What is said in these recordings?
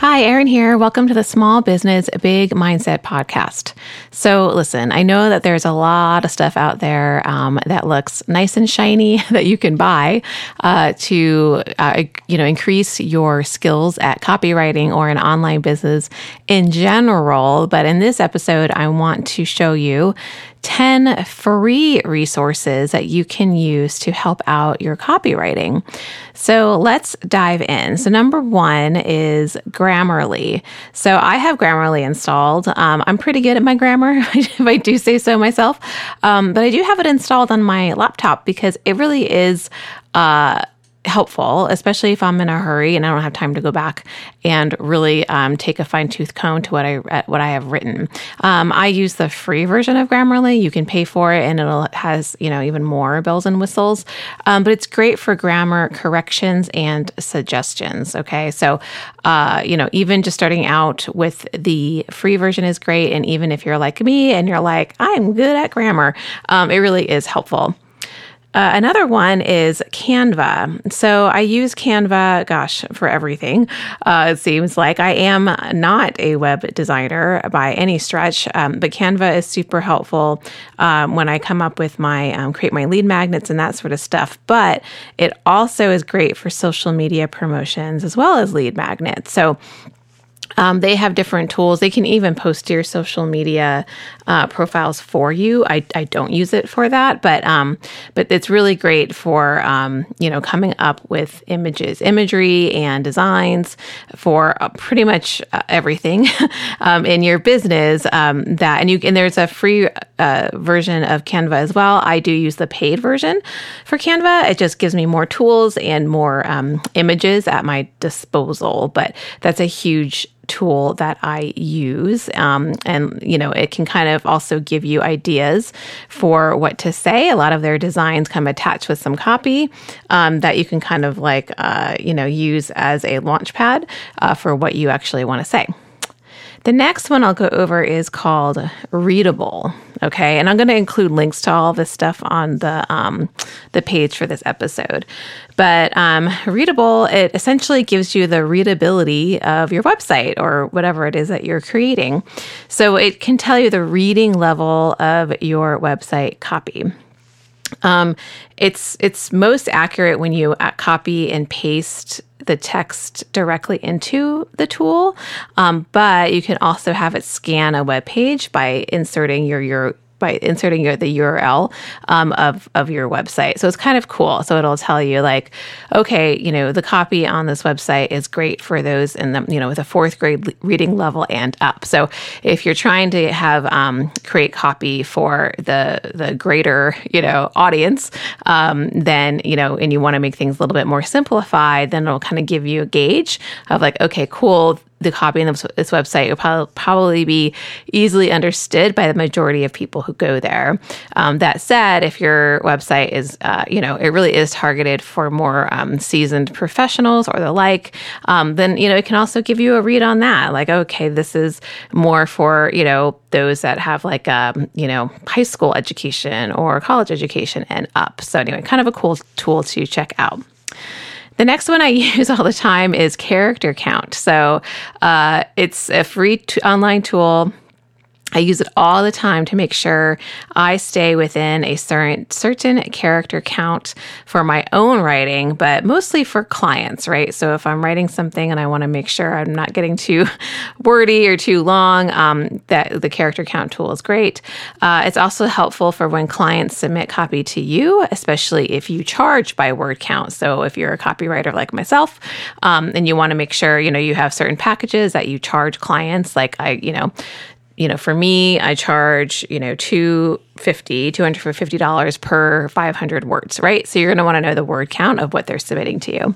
Hi, Erin here. Welcome to the Small Business Big Mindset podcast. So, listen, I know that there's a lot of stuff out there um, that looks nice and shiny that you can buy uh, to, uh, you know, increase your skills at copywriting or an online business in general. But in this episode, I want to show you 10 free resources that you can use to help out your copywriting. So let's dive in. So, number one is Grammarly. So, I have Grammarly installed. Um, I'm pretty good at my grammar, if I do say so myself. Um, but I do have it installed on my laptop because it really is. Uh, helpful, especially if I'm in a hurry and I don't have time to go back and really um, take a fine tooth comb to what I uh, what I have written. Um, I use the free version of Grammarly. You can pay for it, and it has you know even more bells and whistles. Um, but it's great for grammar corrections and suggestions. Okay, so uh, you know even just starting out with the free version is great, and even if you're like me and you're like I'm good at grammar, um, it really is helpful. Uh, another one is Canva. So I use Canva, gosh, for everything. Uh, it seems like I am not a web designer by any stretch, um, but Canva is super helpful um, when I come up with my um, create my lead magnets and that sort of stuff. But it also is great for social media promotions as well as lead magnets. So um, they have different tools. They can even post to your social media uh, profiles for you. I, I don't use it for that, but um, but it's really great for um, you know coming up with images, imagery, and designs for uh, pretty much uh, everything um, in your business. Um, that and you and there's a free uh, version of Canva as well. I do use the paid version for Canva. It just gives me more tools and more um, images at my disposal. But that's a huge tool that I use. Um, and, you know, it can kind of also give you ideas for what to say. A lot of their designs come attached with some copy um, that you can kind of like, uh, you know, use as a launch pad uh, for what you actually want to say. The next one I'll go over is called Readable. Okay, and I'm going to include links to all this stuff on the um, the page for this episode. But um, Readable it essentially gives you the readability of your website or whatever it is that you're creating. So it can tell you the reading level of your website copy. Um, it's it's most accurate when you uh, copy and paste the text directly into the tool, um, but you can also have it scan a web page by inserting your your by inserting your, the URL um, of of your website. So it's kind of cool. So it'll tell you like, okay, you know, the copy on this website is great for those in the you know with a fourth grade reading level and up. So if you're trying to have um, create copy for the the greater you know audience, um, then you know, and you want to make things a little bit more simplified, then it'll kind of give you a gauge of like, okay, cool the copy of this website will probably be easily understood by the majority of people who go there. Um, that said, if your website is, uh, you know, it really is targeted for more um, seasoned professionals or the like, um, then, you know, it can also give you a read on that. Like, okay, this is more for, you know, those that have like, um, you know, high school education or college education and up. So, anyway, kind of a cool tool to check out. The next one I use all the time is Character Count. So uh, it's a free t- online tool I use it all the time to make sure I stay within a certain certain character count for my own writing, but mostly for clients, right? So if I'm writing something and I want to make sure I'm not getting too wordy or too long, um, that the character count tool is great. Uh, it's also helpful for when clients submit copy to you, especially if you charge by word count. So if you're a copywriter like myself, um, and you want to make sure you know you have certain packages that you charge clients, like I, you know you know, for me, I charge, you know, 250 $250 per 500 words, right? So you're going to want to know the word count of what they're submitting to you.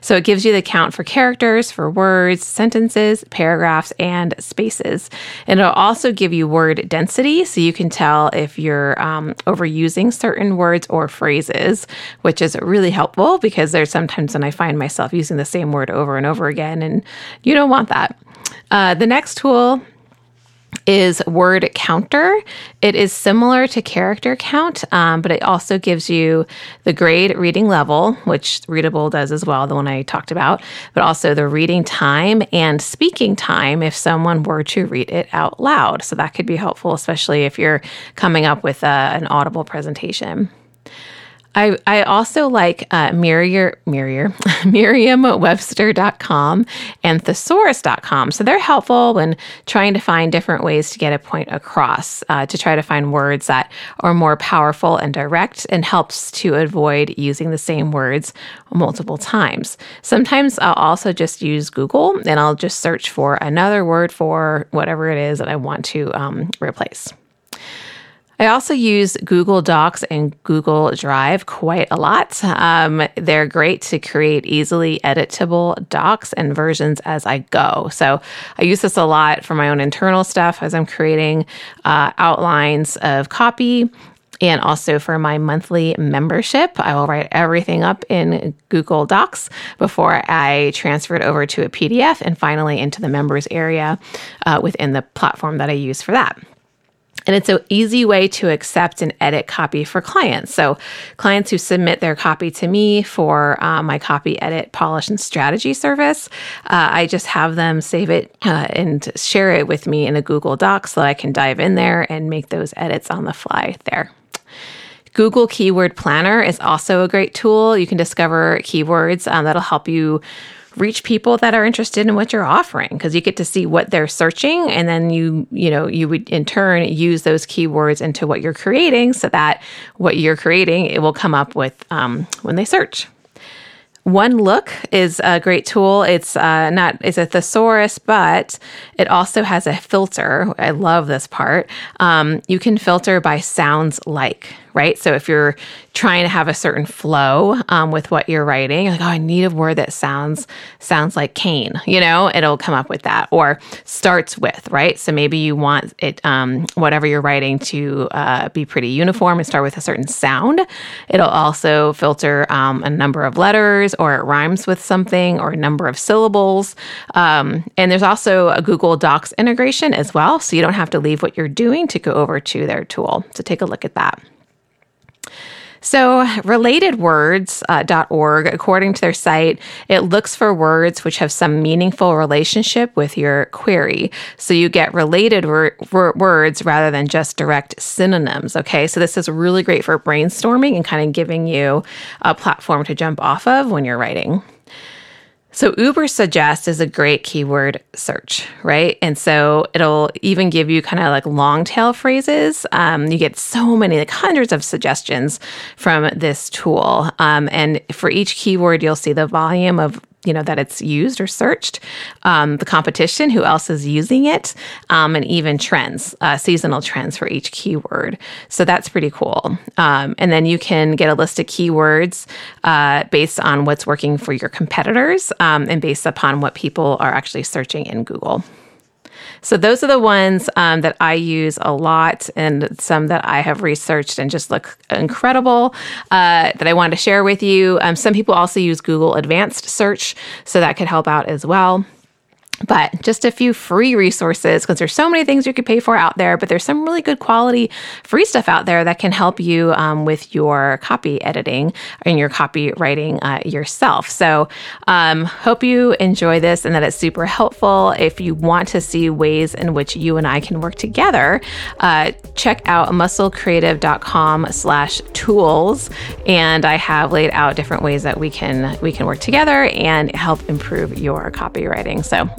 So it gives you the count for characters, for words, sentences, paragraphs, and spaces. And it'll also give you word density so you can tell if you're um, overusing certain words or phrases, which is really helpful because there's sometimes when I find myself using the same word over and over again, and you don't want that. Uh, the next tool is word counter. It is similar to character count, um, but it also gives you the grade reading level, which Readable does as well, the one I talked about, but also the reading time and speaking time if someone were to read it out loud. So that could be helpful, especially if you're coming up with a, uh, an audible presentation. I, I also like uh, Merrier, Merriam-Webster.com and Thesaurus.com. So they're helpful when trying to find different ways to get a point across, uh, to try to find words that are more powerful and direct and helps to avoid using the same words multiple times. Sometimes I'll also just use Google and I'll just search for another word for whatever it is that I want to um, replace. I also use Google Docs and Google Drive quite a lot. Um, they're great to create easily editable docs and versions as I go. So I use this a lot for my own internal stuff as I'm creating uh, outlines of copy. And also for my monthly membership, I will write everything up in Google Docs before I transfer it over to a PDF and finally into the members area uh, within the platform that I use for that. And it's an easy way to accept and edit copy for clients. So, clients who submit their copy to me for uh, my copy edit, polish, and strategy service, uh, I just have them save it uh, and share it with me in a Google Doc so I can dive in there and make those edits on the fly there. Google Keyword Planner is also a great tool. You can discover keywords um, that'll help you reach people that are interested in what you're offering because you get to see what they're searching and then you you know you would in turn use those keywords into what you're creating so that what you're creating it will come up with um, when they search OneLook is a great tool. It's uh, not it's a thesaurus, but it also has a filter. I love this part. Um, you can filter by sounds like right? So if you're trying to have a certain flow um, with what you're writing, like, oh, I need a word that sounds sounds like cane, you know, it'll come up with that. Or starts with, right? So maybe you want it, um, whatever you're writing, to uh, be pretty uniform and start with a certain sound. It'll also filter um, a number of letters, or it rhymes with something, or a number of syllables. Um, and there's also a Google Docs integration as well, so you don't have to leave what you're doing to go over to their tool. So take a look at that. So, relatedwords.org, uh, according to their site, it looks for words which have some meaningful relationship with your query. So, you get related wor- wor- words rather than just direct synonyms. Okay. So, this is really great for brainstorming and kind of giving you a platform to jump off of when you're writing. So Ubersuggest is a great keyword search, right? And so it'll even give you kind of like long tail phrases. Um, you get so many, like hundreds of suggestions from this tool. Um, and for each keyword, you'll see the volume of you know that it's used or searched, um, the competition, who else is using it, um, and even trends, uh, seasonal trends for each keyword. So that's pretty cool. Um, and then you can get a list of keywords uh, based on what's working for your competitors um, and based upon what people are actually searching in Google. So those are the ones um, that I use a lot and some that I have researched and just look incredible uh, that I wanted to share with you. Um, some people also use Google Advanced Search, so that could help out as well. But just a few free resources because there's so many things you could pay for out there, but there's some really good quality free stuff out there that can help you um, with your copy editing and your copywriting uh, yourself. So, um, hope you enjoy this and that it's super helpful. If you want to see ways in which you and I can work together, uh, check out musclecreative.com slash tools. And I have laid out different ways that we can we can work together and help improve your copywriting. So